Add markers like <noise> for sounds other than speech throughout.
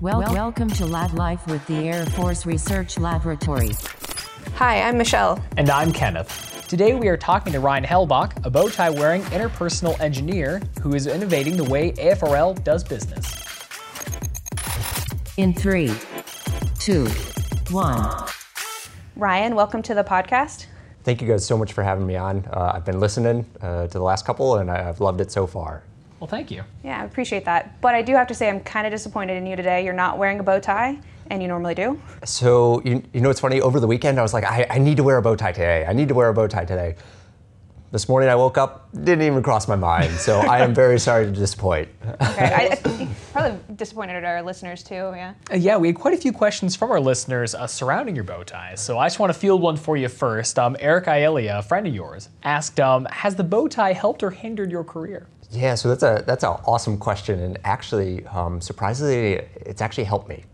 Well, welcome to Lab Life with the Air Force Research Laboratory. Hi, I'm Michelle. And I'm Kenneth. Today we are talking to Ryan Helbach, a bow tie wearing interpersonal engineer who is innovating the way AFRL does business. In three, two, one. Ryan, welcome to the podcast. Thank you guys so much for having me on. Uh, I've been listening uh, to the last couple and I- I've loved it so far. Well, thank you. Yeah, I appreciate that. But I do have to say, I'm kind of disappointed in you today. You're not wearing a bow tie, and you normally do. So, you, you know what's funny? Over the weekend, I was like, I, I need to wear a bow tie today. I need to wear a bow tie today. This morning, I woke up, didn't even cross my mind. So, I am very <laughs> sorry to disappoint. Okay, I, I, <laughs> probably disappointed at our listeners too. Yeah. Uh, yeah, we had quite a few questions from our listeners uh, surrounding your bow ties. So I just want to field one for you first. Um, Eric Ielia, a friend of yours, asked, um, "Has the bow tie helped or hindered your career?" Yeah, so that's a that's an awesome question, and actually, um, surprisingly, it's actually helped me.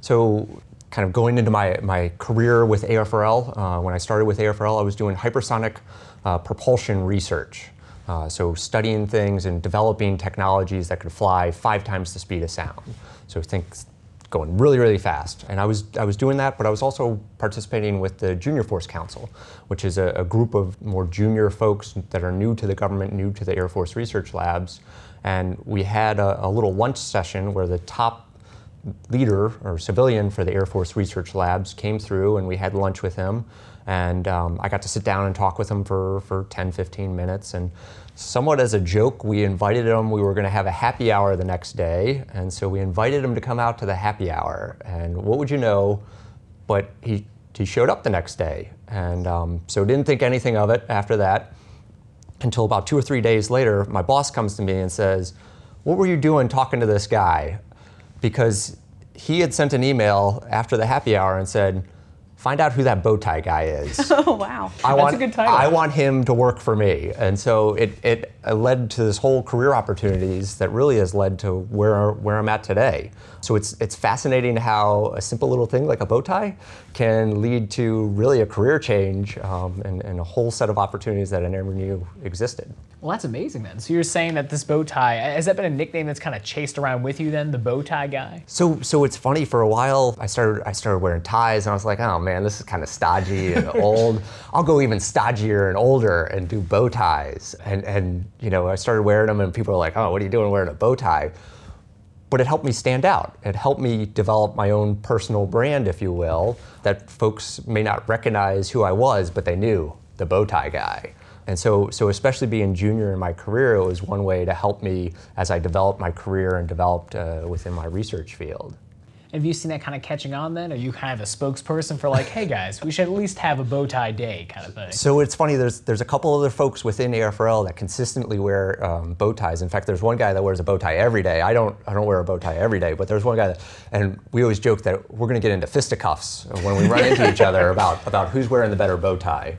So, kind of going into my my career with AFRL, uh, when I started with AFRL, I was doing hypersonic uh, propulsion research. Uh, so, studying things and developing technologies that could fly five times the speed of sound. So, think going really, really fast. And I was, I was doing that, but I was also participating with the Junior Force Council, which is a, a group of more junior folks that are new to the government, new to the Air Force Research Labs. And we had a, a little lunch session where the top leader or civilian for the Air Force Research Labs came through and we had lunch with him. And um, I got to sit down and talk with him for, for 10, 15 minutes. And somewhat as a joke, we invited him. We were going to have a happy hour the next day. And so we invited him to come out to the happy hour. And what would you know? But he, he showed up the next day. And um, so didn't think anything of it after that until about two or three days later, my boss comes to me and says, What were you doing talking to this guy? Because he had sent an email after the happy hour and said, Find out who that bow tie guy is. <laughs> Oh wow. I That's want, a good title. I want him to work for me. And so it, it led to this whole career opportunities that really has led to where, where I'm at today. So it's, it's fascinating how a simple little thing like a bow tie can lead to really a career change um, and, and a whole set of opportunities that I never knew existed. Well, that's amazing then. So you're saying that this bow tie has that been a nickname that's kind of chased around with you then, the bow tie guy? So, so it's funny. For a while, I started I started wearing ties, and I was like, oh man, this is kind of stodgy and <laughs> old. I'll go even stodgier and older and do bow ties. And and you know, I started wearing them, and people were like, oh, what are you doing wearing a bow tie? But it helped me stand out. It helped me develop my own personal brand, if you will, that folks may not recognize who I was, but they knew the bow tie guy. And so, so especially being junior in my career, it was one way to help me as I developed my career and developed uh, within my research field. Have you seen that kind of catching on then? Are you kind of a spokesperson for like, hey guys, we should at least have a bow tie day kind of thing? So it's funny. There's there's a couple other folks within AFRL that consistently wear um, bow ties. In fact, there's one guy that wears a bow tie every day. I don't I don't wear a bow tie every day, but there's one guy that, and we always joke that we're going to get into fisticuffs when we run into each other about about who's wearing the better bow tie.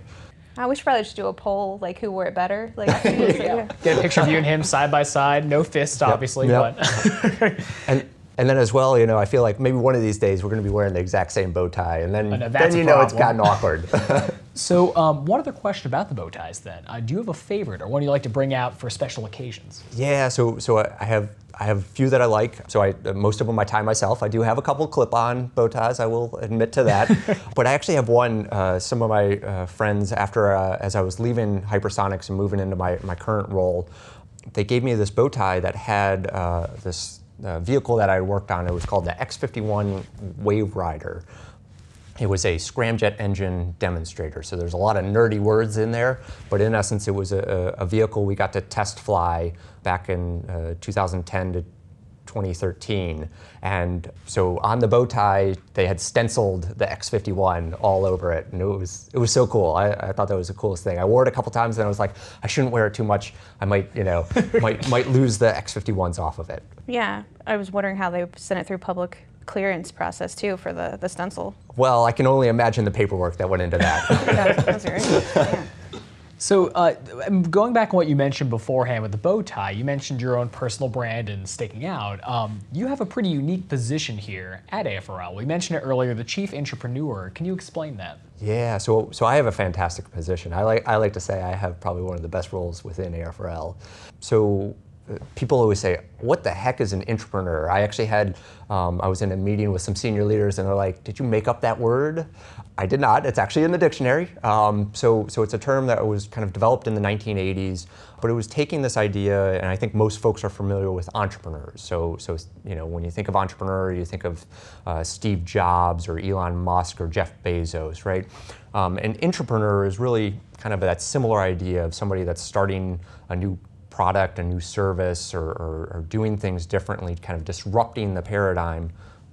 I wish probably just do a poll like who wore it better. Like <laughs> yeah. Get a picture of you and him side by side, no fists obviously, Yep. but <laughs> And and then as well, you know, I feel like maybe one of these days we're going to be wearing the exact same bow tie, and then know, then that's a you know it's gotten awkward. <laughs> So, um, one other question about the bow ties then. Uh, do you have a favorite or one you like to bring out for special occasions? Yeah, so so I have I have a few that I like. So I most of them I tie myself. I do have a couple clip-on bow ties. I will admit to that. <laughs> but I actually have one. Uh, some of my uh, friends after uh, as I was leaving hypersonics and moving into my my current role, they gave me this bow tie that had uh, this uh, vehicle that I worked on. It was called the X51 Wave Rider. It was a scramjet engine demonstrator. So there's a lot of nerdy words in there, but in essence, it was a, a vehicle we got to test fly back in uh, 2010 to 2013. And so on the bow tie, they had stenciled the X51 all over it, and it was it was so cool. I, I thought that was the coolest thing. I wore it a couple times, and I was like, I shouldn't wear it too much. I might, you know, might might lose the X51s off of it. yeah, I was wondering how they sent it through public clearance process too for the the stencil. Well, I can only imagine the paperwork that went into that. <laughs> Yeah, that's great. Yeah. <laughs> So, uh, going back on what you mentioned beforehand with the bow tie, you mentioned your own personal brand and sticking out. Um, you have a pretty unique position here at AFRL. We mentioned it earlier, the chief intrapreneur. Can you explain that? Yeah, so so I have a fantastic position. I like I like to say I have probably one of the best roles within AFRL. So people always say, "What the heck is an intrapreneur?" I actually had, um, I was in a meeting with some senior leaders, and they're like, "Did you make up that word?" I did not. It's actually in the dictionary. Um, so, so it's a term that was kind of developed in the 1980s, but it was taking this idea, and I think most folks are familiar with entrepreneurs. So, so you know, when you think of entrepreneur, you think of uh, Steve Jobs or Elon Musk or Jeff Bezos, right? Um, an intrapreneur is really kind of that similar idea of somebody that's starting a new product, a new service, or, or, or doing things differently, kind of disrupting the paradigm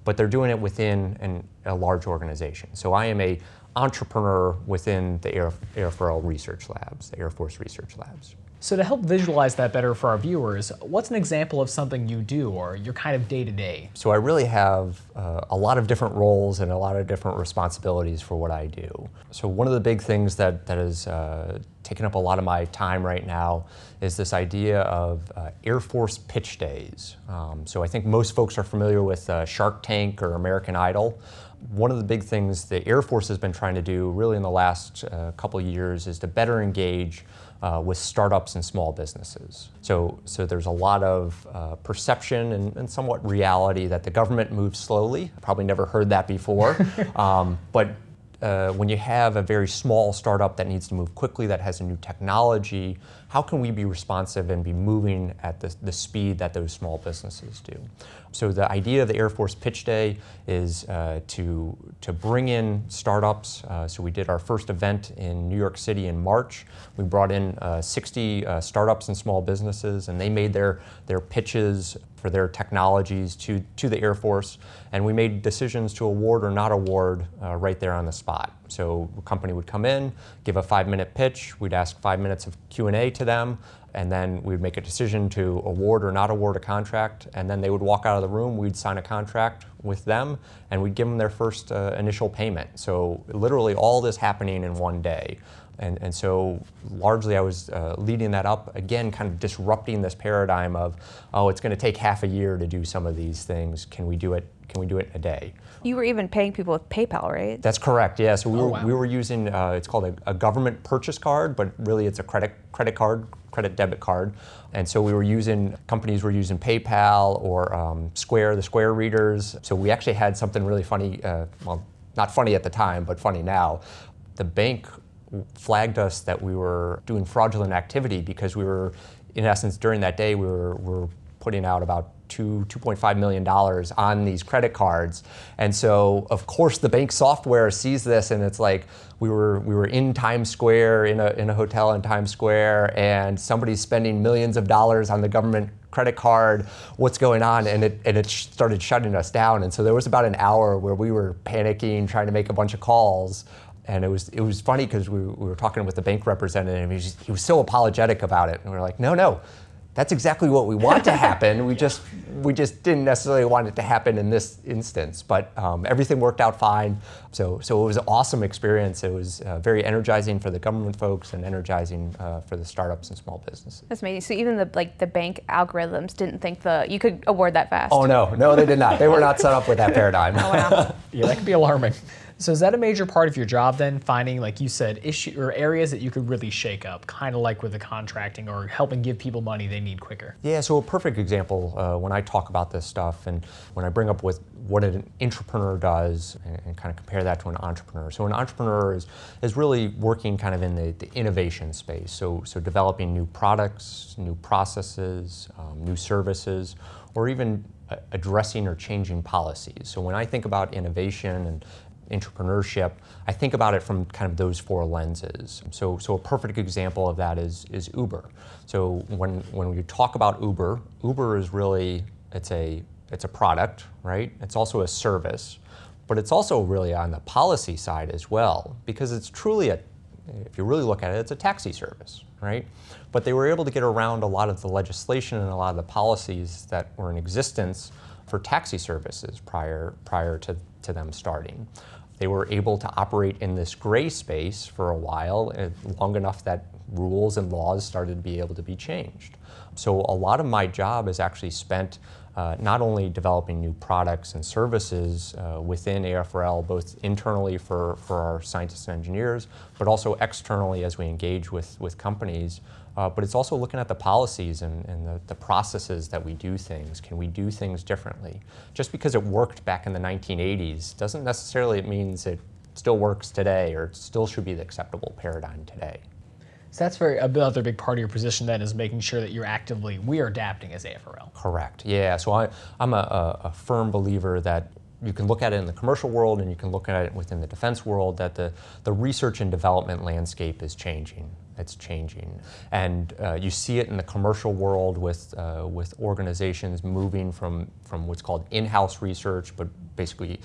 but they're doing it within an, a large organization. So I am a intrapreneur within the Air, AirFRL Research Labs, the Air Force Research Labs. So to help visualize that better for our viewers, what's an example of something you do or your kind of day to day? So I really have uh, a lot of different roles and a lot of different responsibilities for what I do. So one of the big things that that has uh, taken up a lot of my time right now is this idea of uh, Air Force pitch days. Um, so I think most folks are familiar with uh, Shark Tank or American Idol one of the big things the Air Force has been trying to do really in the last uh, couple years is to better engage uh, with startups and small businesses. So, so there's a lot of uh, perception and, and, somewhat reality that the government moves slowly. Probably never heard that before. <laughs> um, but uh, when you have a very small startup that needs to move quickly, that has a new technology, how can we be responsive and be moving at the, the speed that those small businesses do? So the idea of the Air Force Pitch Day is uh, to, to bring in startups. Uh, so we did our first event in New York City in March. We brought in uh, 60 uh, startups and small businesses, and they made their, their pitches for their technologies to, to the Air Force, and we made decisions to award or not award uh, right there on the spot. So a company would come in, give a five-minute pitch, we'd ask five minutes of Q&A to them, and then we'd make a decision to award or not award a contract, and then they would walk out of the room, we'd sign a contract with them, and we'd give them their first uh, initial payment. So literally all this happening in one day. And, and so largely I was uh, leading that up, again, kind of disrupting this paradigm of, oh, it's going to take half a year to do some of these things. Can we do it? Can we do it in a day? You were even paying people with PayPal, right? That's correct. Yeah. So we oh, were wow. we were using uh, it's called a, a, government purchase card, but really it's a credit credit card, credit debit card. And so we were using companies were using PayPal or um, Square, the Square readers. So we actually had something really funny. Uh, well, not funny at the time, but funny now. The bank flagged us that we were doing fraudulent activity because we were, in essence, during that day, we were, we were putting out about two, $2.5 million on these credit cards. And so, of course, the bank software sees this and it's like, we were, we were in Times Square, in a, in a hotel in Times Square, and somebody's spending millions of dollars on the government credit card, what's going on? And it, and it started shutting us down. And so there was about an hour where we were panicking, trying to make a bunch of calls and it was it was funny because we, we, were talking with the bank representative. And he, was, he was so apologetic about it, and we are like, no, no, that's exactly what we want to happen. We <laughs> just we just didn't necessarily want it to happen in this instance, but um, everything worked out fine. So so it was an awesome experience. It was uh, very energizing for the government folks and energizing uh, for the startups and small businesses. That's amazing. So even the like the bank algorithms didn't think the you could award that fast. Oh no, no, they did not. They were not set up with that <laughs> paradigm. oh, wow. <laughs> yeah, that could be alarming. So is that a major part of your job then, finding, like you said, issue or areas that you could really shake up, kind of like with the contracting or helping give people money they need quicker? Yeah, so a perfect example uh, when I talk about this stuff and when I bring up with what an entrepreneur does and, and, kind of compare that to an entrepreneur. So an entrepreneur is, is really working kind of in the, the innovation space. So, so developing new products, new processes, um, new services, or even addressing or changing policies. So when I think about innovation and entrepreneurship, I think about it from kind of those four lenses. So, so a perfect example of that is, is Uber. So when, when we talk about Uber, Uber is really, it's a, it's a product, right? It's also a service, but it's also really on the policy side as well, because it's truly a, if you really look at it, it's a taxi service, right? But they were able to get around a lot of the legislation and a lot of the policies that were in existence for taxi services prior, prior to, to them starting. They were able to operate in this gray space for a while, eh, long enough that rules and laws started to be able to be changed. So a lot of my job is actually spent uh, not only developing new products and services uh, within AFRL, both internally for, for our scientists and engineers, but also externally as we engage with, with companies. Uh, but it's also looking at the policies and, and the, the, processes that we do things. Can we do things differently? Just because it worked back in the 1980s doesn't necessarily mean it still works today or still should be the acceptable paradigm today. So that's very another big part of your position then is making sure that you're actively we are adapting as AFRL. Correct. Yeah. So I, I'm a, a, firm believer that you can look at it in the commercial world and you can look at it within the defense world that the, the research and development landscape is changing. It's changing. And uh, you see it in the commercial world with, uh, with organizations moving from, from what's called in-house research, but basically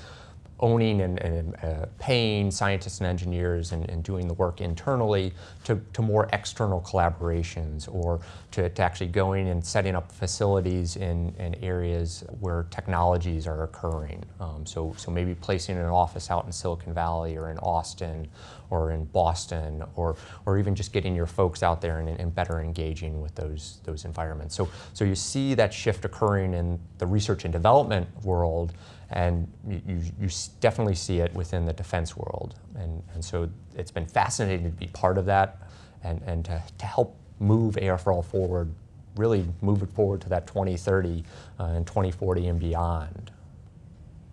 owning and, and uh, paying scientists and engineers and, and, doing the work internally to, to more external collaborations or to, to actually going and setting up facilities in, in areas where technologies are occurring. Um, so, so maybe placing an office out in Silicon Valley or in Austin or in Boston or, or even just getting your folks out there and, and better engaging with those, those environments. So, so you see that shift occurring in the research and development world and you, you, definitely see it within the defense world. And, and so it's been fascinating to be part of that and, and to, to help move AFRL forward, really move it forward to that 2030 uh, and 2040 and beyond.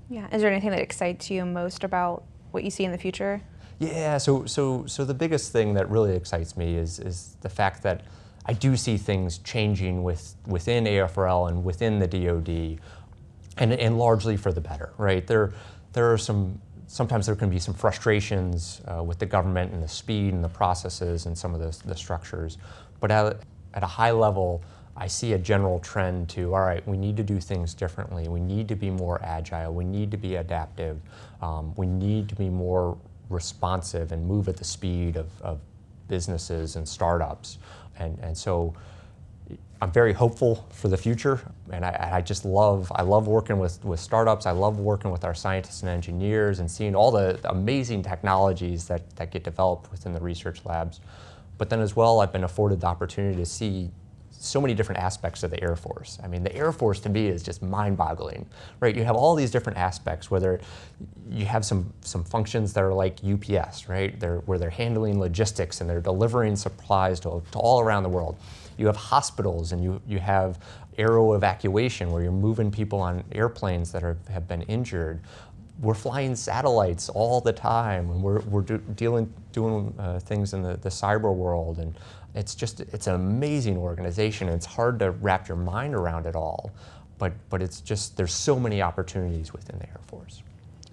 Yeah, is there anything that excites you most about what you see in the future? Yeah, so, so, so the biggest thing that really excites me is, is the fact that I do see things changing with, within AFRL and within the DoD and, and largely for the better, right? There, there are some, sometimes there can be some frustrations uh, with the government and the speed and the processes and some of the, the structures. But at, at a high level, I see a general trend to, all right, we need to do things differently. We need to be more agile. We need to be adaptive. Um, we need to be more responsive and move at the speed of, of businesses and startups. And, and so I'm very hopeful for the future, and I, I, just love I love working with, with startups. I love working with our scientists and engineers and seeing all the amazing technologies that, that get developed within the research labs. But then as well, I've been afforded the opportunity to see so many different aspects of the Air Force. I mean, the Air Force to me is just mind-boggling, right? You have all these different aspects, whether you have some, some functions that are like UPS, right? They're, where they're handling logistics and they're delivering supplies to, to all around the world. You have hospitals and you, you have aero evacuation where you're moving people on airplanes that are, have been injured. We're flying satellites all the time and we're, we're do, dealing, doing uh, things in the, the cyber world. And it's just, it's an amazing organization. It's hard to wrap your mind around it all, but, but it's just, there's so many opportunities within the Air Force.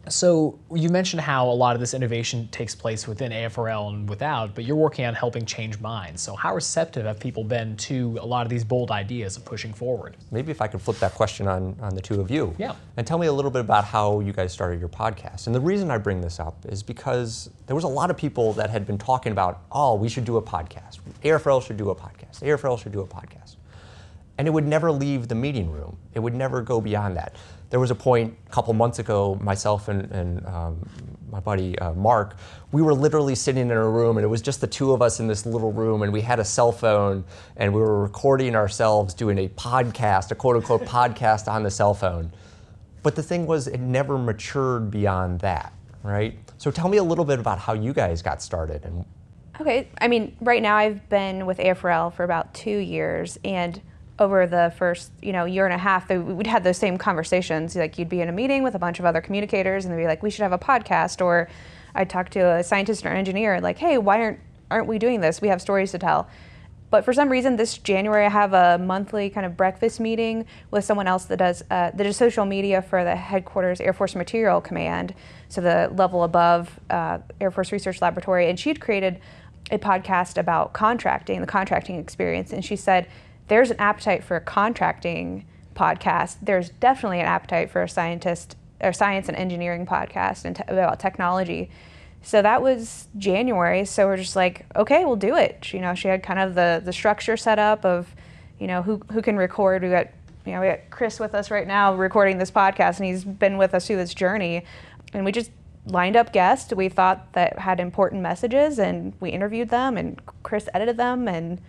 So you mentioned how a lot of this innovation takes place within AFRL and without, but you're working on helping change minds. So how receptive have people been to a lot of these bold ideas of pushing forward? Maybe if I could flip that question on, on the two of you. Yeah. And tell me a little bit about how you guys started your podcast. And the reason I bring this up is because there was a lot of people that had been talking about, oh, we should do a podcast. AFRL should do a podcast. AFRL should do a podcast. And it would never leave the meeting room. It would never go beyond that there was a point a couple months ago, myself and, and um, my buddy uh, Mark, we were literally sitting in a room and it was just the two of us in this little room and we had a cell phone and we were recording ourselves doing a podcast, a quote unquote podcast on the cell phone. But the thing was, it never matured beyond that, right? So tell me a little bit about how you guys got started and Okay, I mean, right now I've been with AFRL for about two years, and over the first you know year and a half we'd had those same conversations. Like you'd be in a meeting with a bunch of other communicators and they'd be like we should have a podcast or i'd talk to a scientist or an engineer like hey why aren't aren't we doing this? We have stories to tell. But for some reason this january i have a monthly kind of breakfast meeting with someone else that does uh, that is social media for the headquarters air force materiel command so the level above uh, air force research laboratory. And she'd created a podcast about contracting the contracting experience. And she said there's an appetite for a contracting podcast. There's definitely an appetite for a scientist or science and engineering podcast and te- about technology. So that was January. So we're just like, okay, we'll do it. You know, she had kind of the the structure set up of, you know, who who can record. We got you know we got Chris with us right now recording this podcast, and he's been with us through this journey, and we just lined up guests we thought that had important messages, and we interviewed them, and Chris edited them, and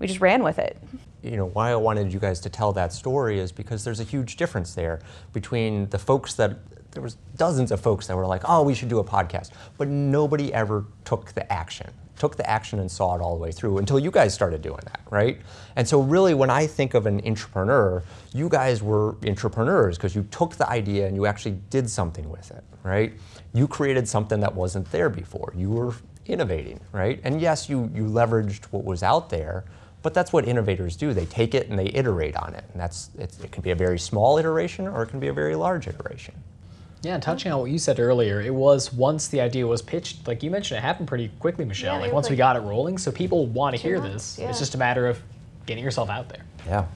we just ran with it. You know why I wanted you guys to tell that story is because there's a huge difference there between the folks that there was dozens of folks that were like, "Oh, we should do a podcast," but nobody ever took the action took the action and saw it all the way through until you guys started doing that, right? And so, really, when I think of an entrepreneur, you guys were entrepreneurs because you took the idea and you actually did something with it, right? You created something that wasn't there before. You were innovating, right? And yes, you, you leveraged what was out there, but that's what innovators do. They take it and they iterate on it. And that's, it can be a very small iteration or it can be a very large iteration. Yeah, and touching on what you said earlier, it was once the idea was pitched, like you mentioned, it happened pretty quickly, Michelle. Yeah, like once was we got it rolling, so people want to hear months, this. yeah. It's just a matter of getting yourself out there. Yeah.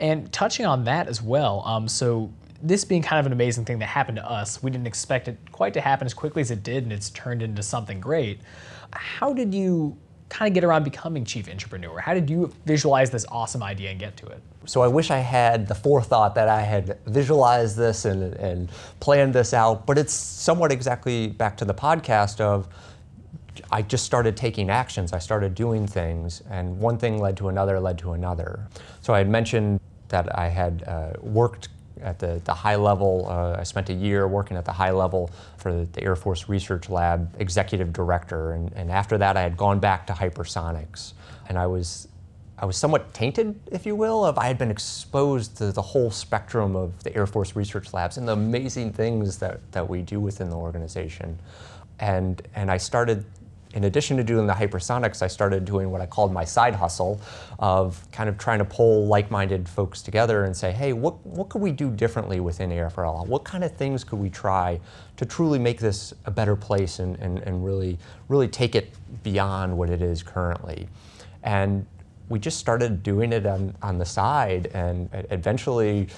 And touching on that as well, um, so this being kind of an amazing thing that happened to us, we didn't expect it quite to happen as quickly as it did, and it's turned into something great. How did you kind of get around becoming chief intrapreneur? How did you visualize this awesome idea and get to it? So I wish I had the forethought that I had visualized this and, and planned this out, but it's somewhat exactly back to the podcast of I just started taking actions. I started doing things, and one thing led to another, led to another. So I had mentioned that I had uh, worked at the, the high level. Uh, I spent a year working at the high level for the, Air Force Research Lab executive director, and, and after that, I had gone back to hypersonics, and I was I was somewhat tainted, if you will, of I had been exposed to the whole spectrum of the Air Force Research Labs and the amazing things that, that we do within the organization. And, and I started, in addition to doing the hypersonics, I started doing what I called my side hustle of kind of trying to pull like-minded folks together and say, hey, what, what could we do differently within AFRL? What kind of things could we try to truly make this a better place and, and, and really, really take it beyond what it is currently? And we just started doing it on, on the side and eventually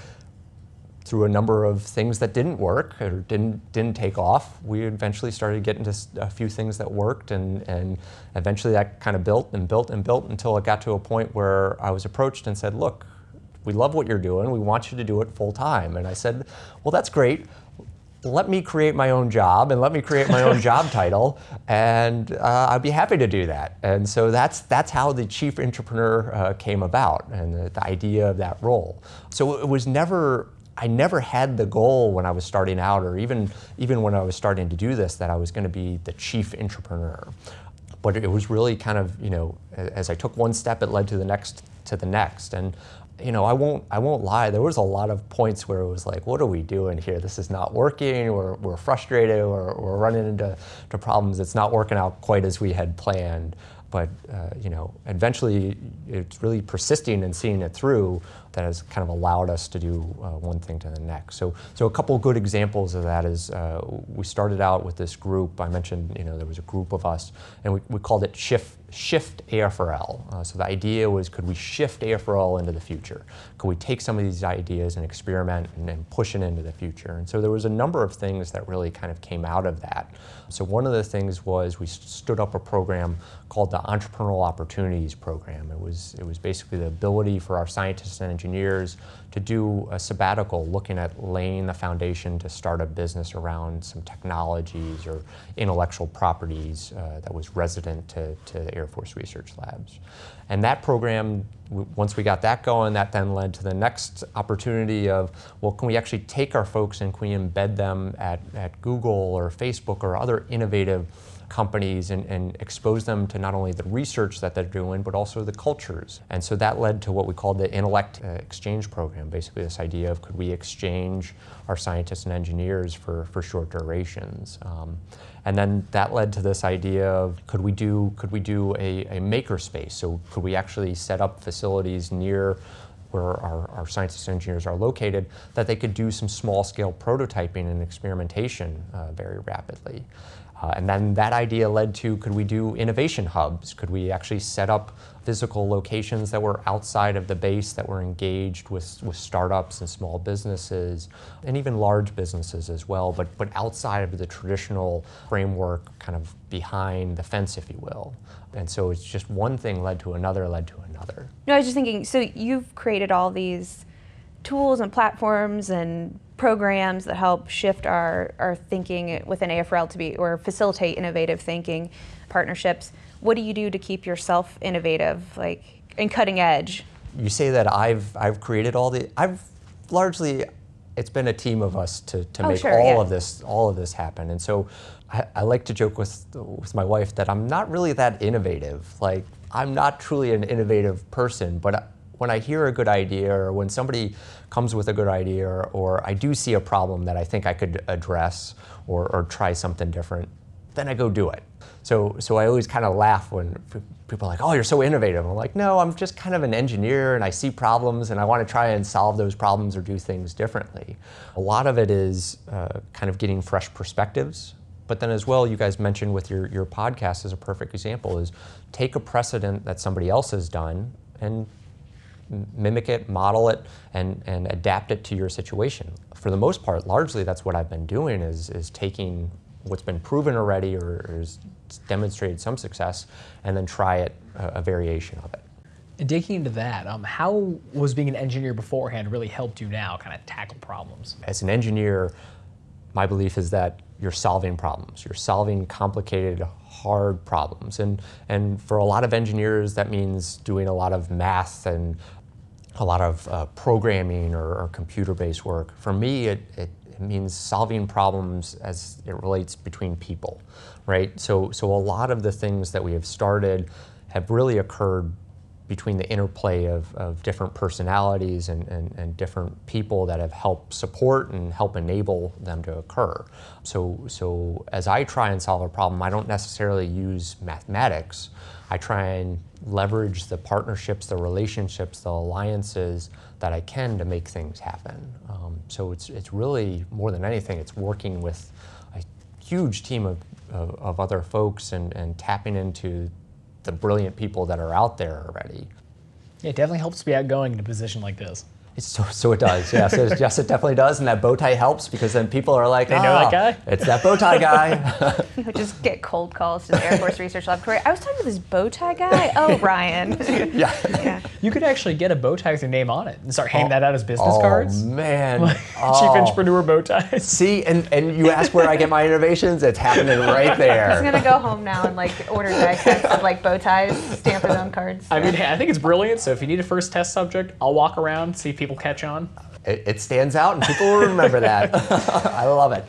through a number of things that didn't work or didn't didn't take off we eventually started getting to a few things that worked and and eventually that kind of built and built and built until it got to a point where I was approached and said look we love what you're doing we want you to do it full time and I said well that's great let me create my own job and let me create my own <laughs> job title, and uh, I'd be happy to do that. And so that's that's how the chief intrapreneur uh, came about, and the, the idea of that role. So it was never. I never had the goal when I was starting out, or even even when I was starting to do this, that I was going to be the chief intrapreneur. But it was really kind of you know, as I took one step, it led to the next to the next, and you know, I won't, I won't lie. There was a lot of points where it was like, what are we doing here? This is not working. We're, we're frustrated. We're, we're running into to problems. It's not working out quite as we had planned. But uh, you know, eventually, it's really persisting and seeing it through that has kind of allowed us to do uh, one thing to the next. So, so a couple good examples of that is uh, we started out with this group. I mentioned, you know, there was a group of us, and we, we called it Shift shift AFRL. Uh, so the idea was could we shift AFRL into the future? Could we take some of these ideas and experiment and, and push it into the future? And so there was a number of things that really kind of came out of that. So one of the things was we stood up a program called the Entrepreneurial Opportunities Program. It was, it was basically the ability for our scientists and engineers to do a sabbatical looking at laying the foundation to start a business around some technologies or intellectual properties uh, that was resident to, to the Air Force Research Labs. And that program, once we got that going, that then led to the next opportunity of, well, can we actually take our folks and can we embed them at, at Google or Facebook or other innovative companies and, and expose them to not only the research that they're doing, but also the cultures. And so that led to what we called the Intellect uh, Exchange Program, basically this idea of could we exchange our scientists and engineers for, for short durations. Um, and then that led to this idea of could we do, could we do a, a maker space? So could we actually set up facilities near where our, our scientists and engineers are located, that they could do some small scale prototyping and experimentation uh, very rapidly. Uh, and then that idea led to could we do innovation hubs? Could we actually set up physical locations that were outside of the base that were engaged with, with startups and small businesses and even large businesses as well, but, but outside of the traditional framework, kind of behind the fence, if you will. And so it's just one thing led to another, led to another. No, I was just thinking. So you've created all these tools and platforms and programs that help shift our, our thinking within AFRL to be or facilitate innovative thinking partnerships. What do you do to keep yourself innovative, like and cutting edge? you say that I've I've created all the I've largely it's been a team of us to, to Oh, make sure, all yeah. of this all of this happen. And so I, I like to joke with with my wife that I'm not really that innovative. Like I'm not truly an innovative person, but I- when I hear a good idea or when somebody comes with a good idea or, or I do see a problem that I think I could address or, or try something different, then I go do it. So, so I always kind of laugh when people are like, "Oh, you're so innovative." I'm like, "No, I'm just kind of an engineer, and I see problems, and I want to try and solve those problems or do things differently." A lot of it is uh, kind of getting fresh perspectives, but then as well, you guys mentioned with your your podcast as a perfect example is take a precedent that somebody else has done and mimic it, model it, and, and adapt it to your situation. For the most part, largely that's what I've been doing is, is taking what's been proven already or, or has demonstrated some success and then try it, a, a variation of it. And digging into that, um, how was being an engineer beforehand really helped you now kind of tackle problems? As an engineer, my belief is that you're solving problems. You're solving complicated, hard problems. And, and for a lot of engineers, that means doing a lot of math and a lot of uh, programming or, or computer-based work. For me, it, it, it means solving problems as it relates between people, right? So, so a lot of the things that we have started have really occurred between the interplay of, of different personalities and, and, and different people that have helped support and help enable them to occur. So, so as I try and solve a problem, I don't necessarily use mathematics. I try and leverage the partnerships, the relationships, the alliances that I can to make things happen. Um, so it's, it's really, more than anything, it's working with a huge team of, of, of other folks and, and tapping into the brilliant people that are out there already. Yeah, it definitely helps to be outgoing in a position like this. It's so, so it does, yeah. <laughs> So yes, it definitely does, and that bow tie helps because then people are like, They know that "Ah, guy?" It's that bow tie guy. <laughs> I just get cold calls to the Air Force Research Laboratory. I was talking to this bow tie guy. Oh, Ryan. <laughs> yeah. yeah. You could actually get a bow tie with your name on it and start handing that out as business oh cards. man. <laughs> Chief Oh. entrepreneur bow ties. See, and, and you ask where I get my innovations, it's happening right <laughs> there. He's there. gonna go home now and like order die cuts of like bow ties stamp stamped on cards. I mean, hey, I think it's brilliant. So if you need a first test subject, I'll walk around, see if people catch on. It, it stands out, and people will remember that. <laughs> I love it.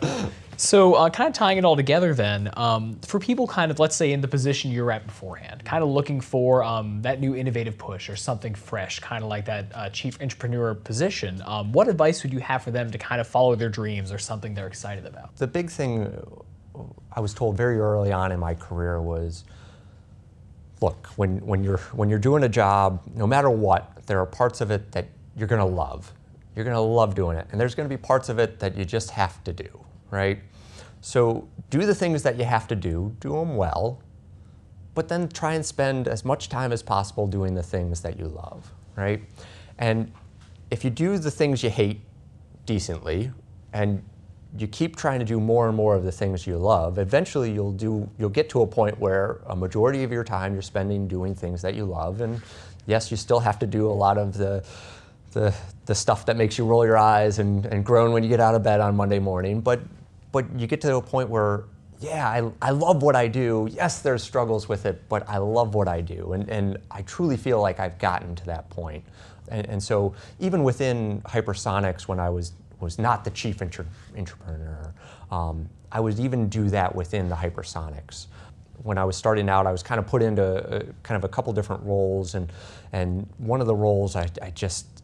So, uh, kind of tying it all together, then, um, for people kind of, let's say, in the position you're at beforehand, kind of looking for um, that new innovative push or something fresh, kind of like that uh, chief entrepreneur position, um, what advice would you have for them to kind of follow their dreams or something they're excited about? The big thing I was told very early on in my career was look, when, when, you're, when you're doing a job, no matter what, there are parts of it that you're going to love. You're going to love doing it. And there's going to be parts of it that you just have to do, right? So do the things that you have to do, do them well, but then try and spend as much time as possible doing the things that you love, right? And if you do the things you hate decently and you keep trying to do more and more of the things you love, eventually you'll do you'll get to a point where a majority of your time you're spending doing things that you love and yes, you still have to do a lot of the the, the stuff that makes you roll your eyes and, and groan when you get out of bed on Monday morning, but but you get to a point where yeah, I, I love what I do. Yes, there's struggles with it, but I love what I do. And, and I truly feel like I've gotten to that point. And, and so even within hypersonics, when I was, was not the chief inter- intrapreneur, um, I would even do that within the hypersonics. When I was starting out, I was kind of put into uh kind of a couple different roles. And, and one of the roles I, I just,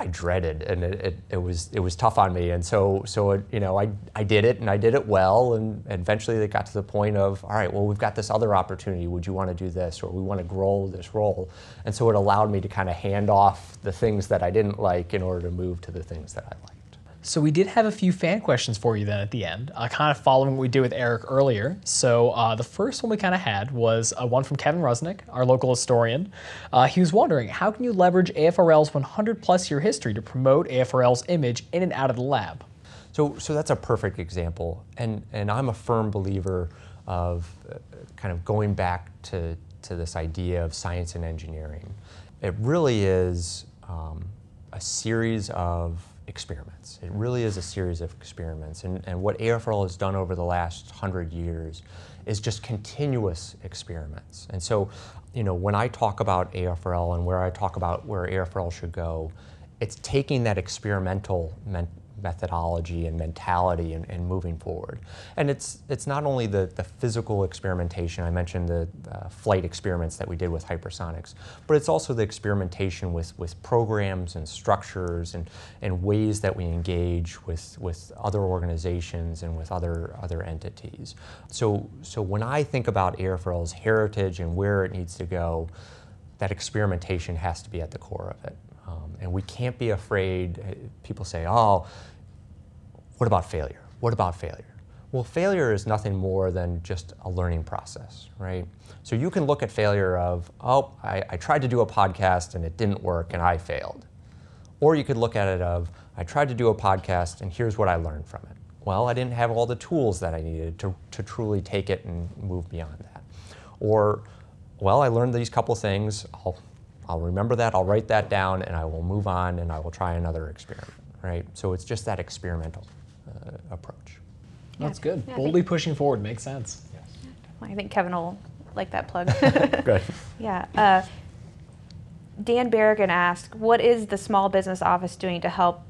I dreaded, and it, it, it was it was tough on me. And so so it, you know I I did it, and I did it well, and eventually it got to the point of all right, well we've got this other opportunity. Would you want to do this, or we want to grow this role? And so it allowed me to kind of hand off the things that I didn't like in order to move to the things that I liked. So we did have a few fan questions for you then at the end, uh, kind of following what we did with Eric earlier. So uh, the first one we kind of had was uh, one from Kevin Rusnick, our local historian. Uh, he was wondering, how can you leverage AFRL's 100 plus year history to promote AFRL's image in and out of the lab? So, so that's a perfect example, and and I'm a firm believer of uh, kind of going back to to this idea of science and engineering. It really is um, a series of experiments. It really is a series of experiments. And, and what AFRL has done over the last hundred years is just continuous experiments. And so, you know, when I talk about AFRL and where I talk about where AFRL should go, it's taking that experimental men- methodology and mentality and, and, moving forward. And it's, it's not only the, the physical experimentation, I mentioned the uh, flight experiments that we did with hypersonics, but it's also the experimentation with, with programs and structures and, and ways that we engage with, with other organizations and with other, other entities. So, so when I think about AFRL's heritage and where it needs to go, that experimentation has to be at the core of it. And we can't be afraid. Uh, people say, oh, what about failure? What about failure? Well, failure is nothing more than just a learning process, right? So you can look at failure of, oh, I, I tried to do a podcast and it didn't work and I failed. Or you could look at it of, I tried to do a podcast and here's what I learned from it. Well, I didn't have all the tools that I needed to, to truly take it and move beyond that. Or, well, I learned these couple things. I'll I'll remember that, I'll write that down, and I will move on and I will try another experiment, right? So it's just that experimental uh, approach. That's good. Yeah, Boldly pushing forward makes sense. I think Kevin will like that plug. <laughs> Good. <laughs> yeah. Uh, Dan Berrigan asked, what is the Small Business Office doing to help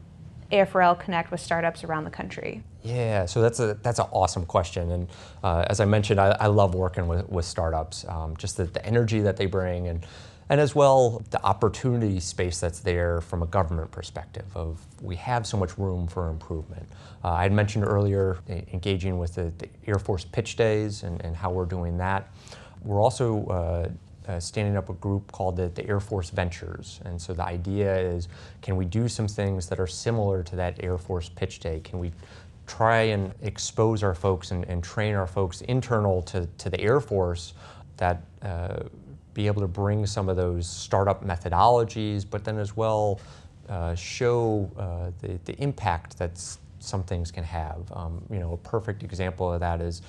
AFRL connect with startups around the country? Yeah, so that's a that's an awesome question, and uh, as I mentioned, I, I, love working with, with startups. Um, just the, the energy that they bring, and and as well the opportunity space that's there from a government perspective of we have so much room for improvement. Uh, I had mentioned earlier engaging with the, the, Air Force pitch days and, and, how we're doing that. We're also uh, uh, standing up a group called the, the, Air Force Ventures. And so the idea is can we do some things that are similar to that Air Force pitch day? Can we try and expose our folks and, and train our folks internal to, to the Air Force that uh, be able to bring some of those startup methodologies, but then as well uh, show uh, the, the impact that some things can have. Um, you know, a perfect example of that is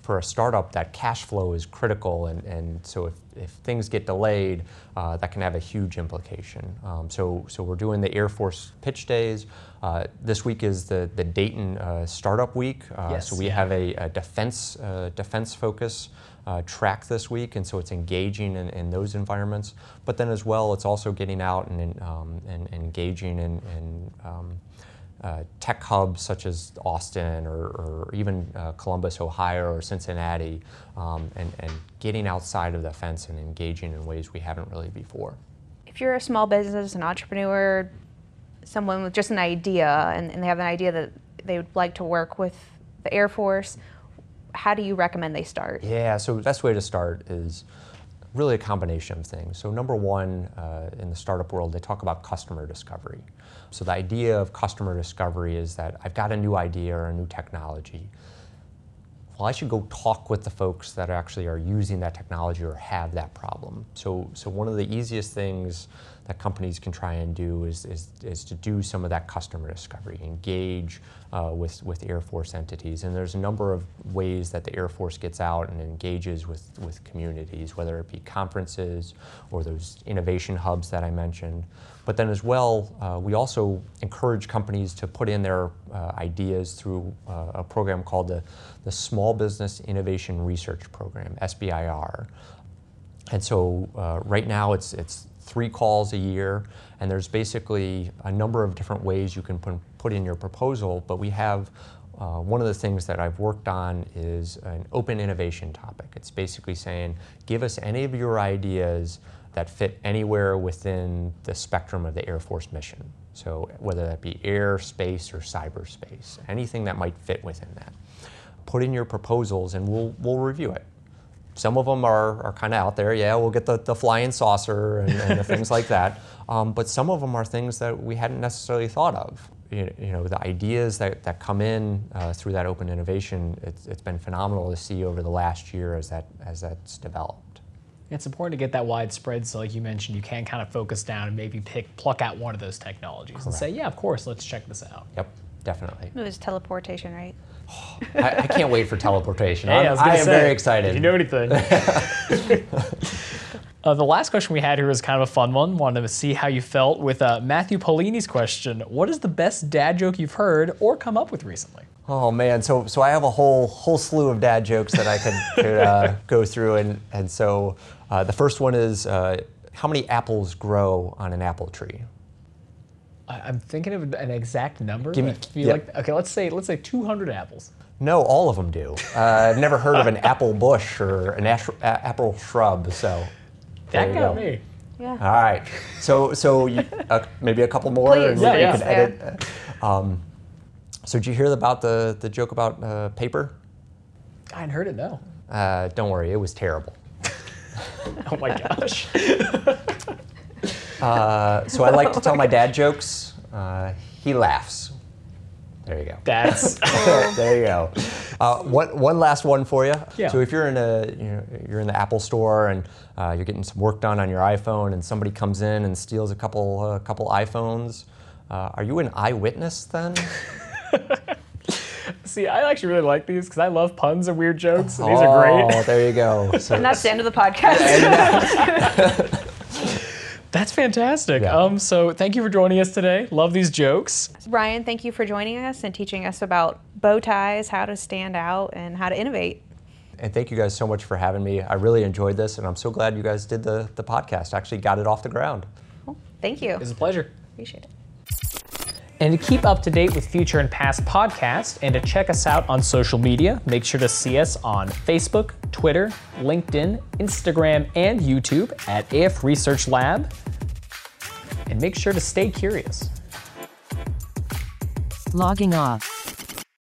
for a startup, that cash flow is critical, and, and so if, if things get delayed, uh, that can have a huge implication. Um, so, so we're doing the Air Force pitch days. Uh, this week is the, the Dayton uh, Startup Week, uh, yes, so we yeah. have a, a defense uh, defense focus uh, track this week, and so it's engaging in, in, those environments. But then as well, it's also getting out and, um, and, engaging in, in um, uh, tech hubs such as Austin or, or even uh, Columbus, Ohio, or Cincinnati, um, and, and getting outside of the fence and engaging in ways we haven't really before. If you're a small business, an entrepreneur, someone with just an idea, and, and they have an idea that they would like to work with the Air Force, how do you recommend they start? Yeah, so the best way to start is really a combination of things. So number one, uh, in the startup world, they talk about customer discovery. So the idea of customer discovery is that I've got a new idea or a new technology. Well, I should go talk with the folks that actually are using that technology or have that problem. So, so one of the easiest things that companies can try and do is, is, is to do some of that customer discovery, engage uh, with, with Air Force entities. And there's a number of ways that the Air Force gets out and engages with, with communities, whether it be conferences or those innovation hubs that I mentioned. But then as well, uh, we also encourage companies to put in their uh, ideas through uh, a program called the, the Small Business Innovation Research Program, SBIR. And so uh, right now it's, it's three calls a year, and there's basically a number of different ways you can put, in your proposal, but we have uh, one of the things that I've worked on is an open innovation topic. It's basically saying, give us any of your ideas that fit anywhere within the spectrum of the Air Force mission. So whether that be air, space, or cyberspace, anything that might fit within that. Put in your proposals and we'll, we'll review it some of them are, are kind of out there. Yeah, we'll get the, the flying saucer and, and the things like that. <laughs> Um, but some of them are things that we hadn't necessarily thought of. You, you know, the ideas that, that come in uh, through that open innovation, it's, it's been phenomenal to see over the last year as, that, as that's developed. It's important to get that widespread, so like you mentioned, you can kind of focus down and maybe pick, pluck out one of those technologies Correct. and say, yeah, of course, let's check this out. Yep, definitely. It was teleportation, right? I, I, can't wait for teleportation. Hey, I, I am say, very excited. If you know anything. <laughs> Uh, the last question we had here was kind of a fun one. Wanted to see how you felt with uh, Matthew Polini's question. What is the best dad joke you've heard or come up with recently? Oh man, so so I have a whole whole slew of dad jokes that I could, <laughs> could uh, go through, and and so uh, the first one is uh, how many apples grow on an apple tree? I, I'm thinking of an exact number. Give me- I feel yeah. like okay, let's say let's say 200 apples. No, all of them do. Uh, I've never heard of an <laughs> apple bush or an ash, a- apple shrub. So there That got go. me. Yeah. All right. So so you, uh, maybe a couple more, Please, and Yeah, you yeah. can edit. Um, so did you hear about the the joke about uh, paper? I hadn't heard it. No. Uh, don't worry, it was terrible. <laughs> Oh my gosh. <laughs> Uh, so I like to tell my dad jokes. Uh, he laughs. There you go. That's <laughs> there you go. Uh, one, one last one for you. Yeah. So if you're in a you know, you're in the Apple store and uh, you're getting some work done on your iPhone and somebody comes in and steals a couple a couple iPhones, uh, are you an eyewitness then? <laughs> see. I actually really like these because I love puns and weird jokes. And these are great. Oh, there you go. So, <laughs> And that's the end of the podcast. That's fantastic. Yeah. Um, so thank you for joining us today. Love these jokes. Ryan, thank you for joining us and teaching us about bow ties, how to stand out, and how to innovate. and thank you guys so much for having me. I really enjoyed this, and I'm so glad you guys did the the podcast. Actually, got it off the ground. Thank you. It's a pleasure. Appreciate it. And to keep up to date with future and past podcasts and to check us out on social media, make sure to see us on Facebook, Twitter, LinkedIn, Instagram, and YouTube at AF Research Lab. And make sure to stay curious. Logging off.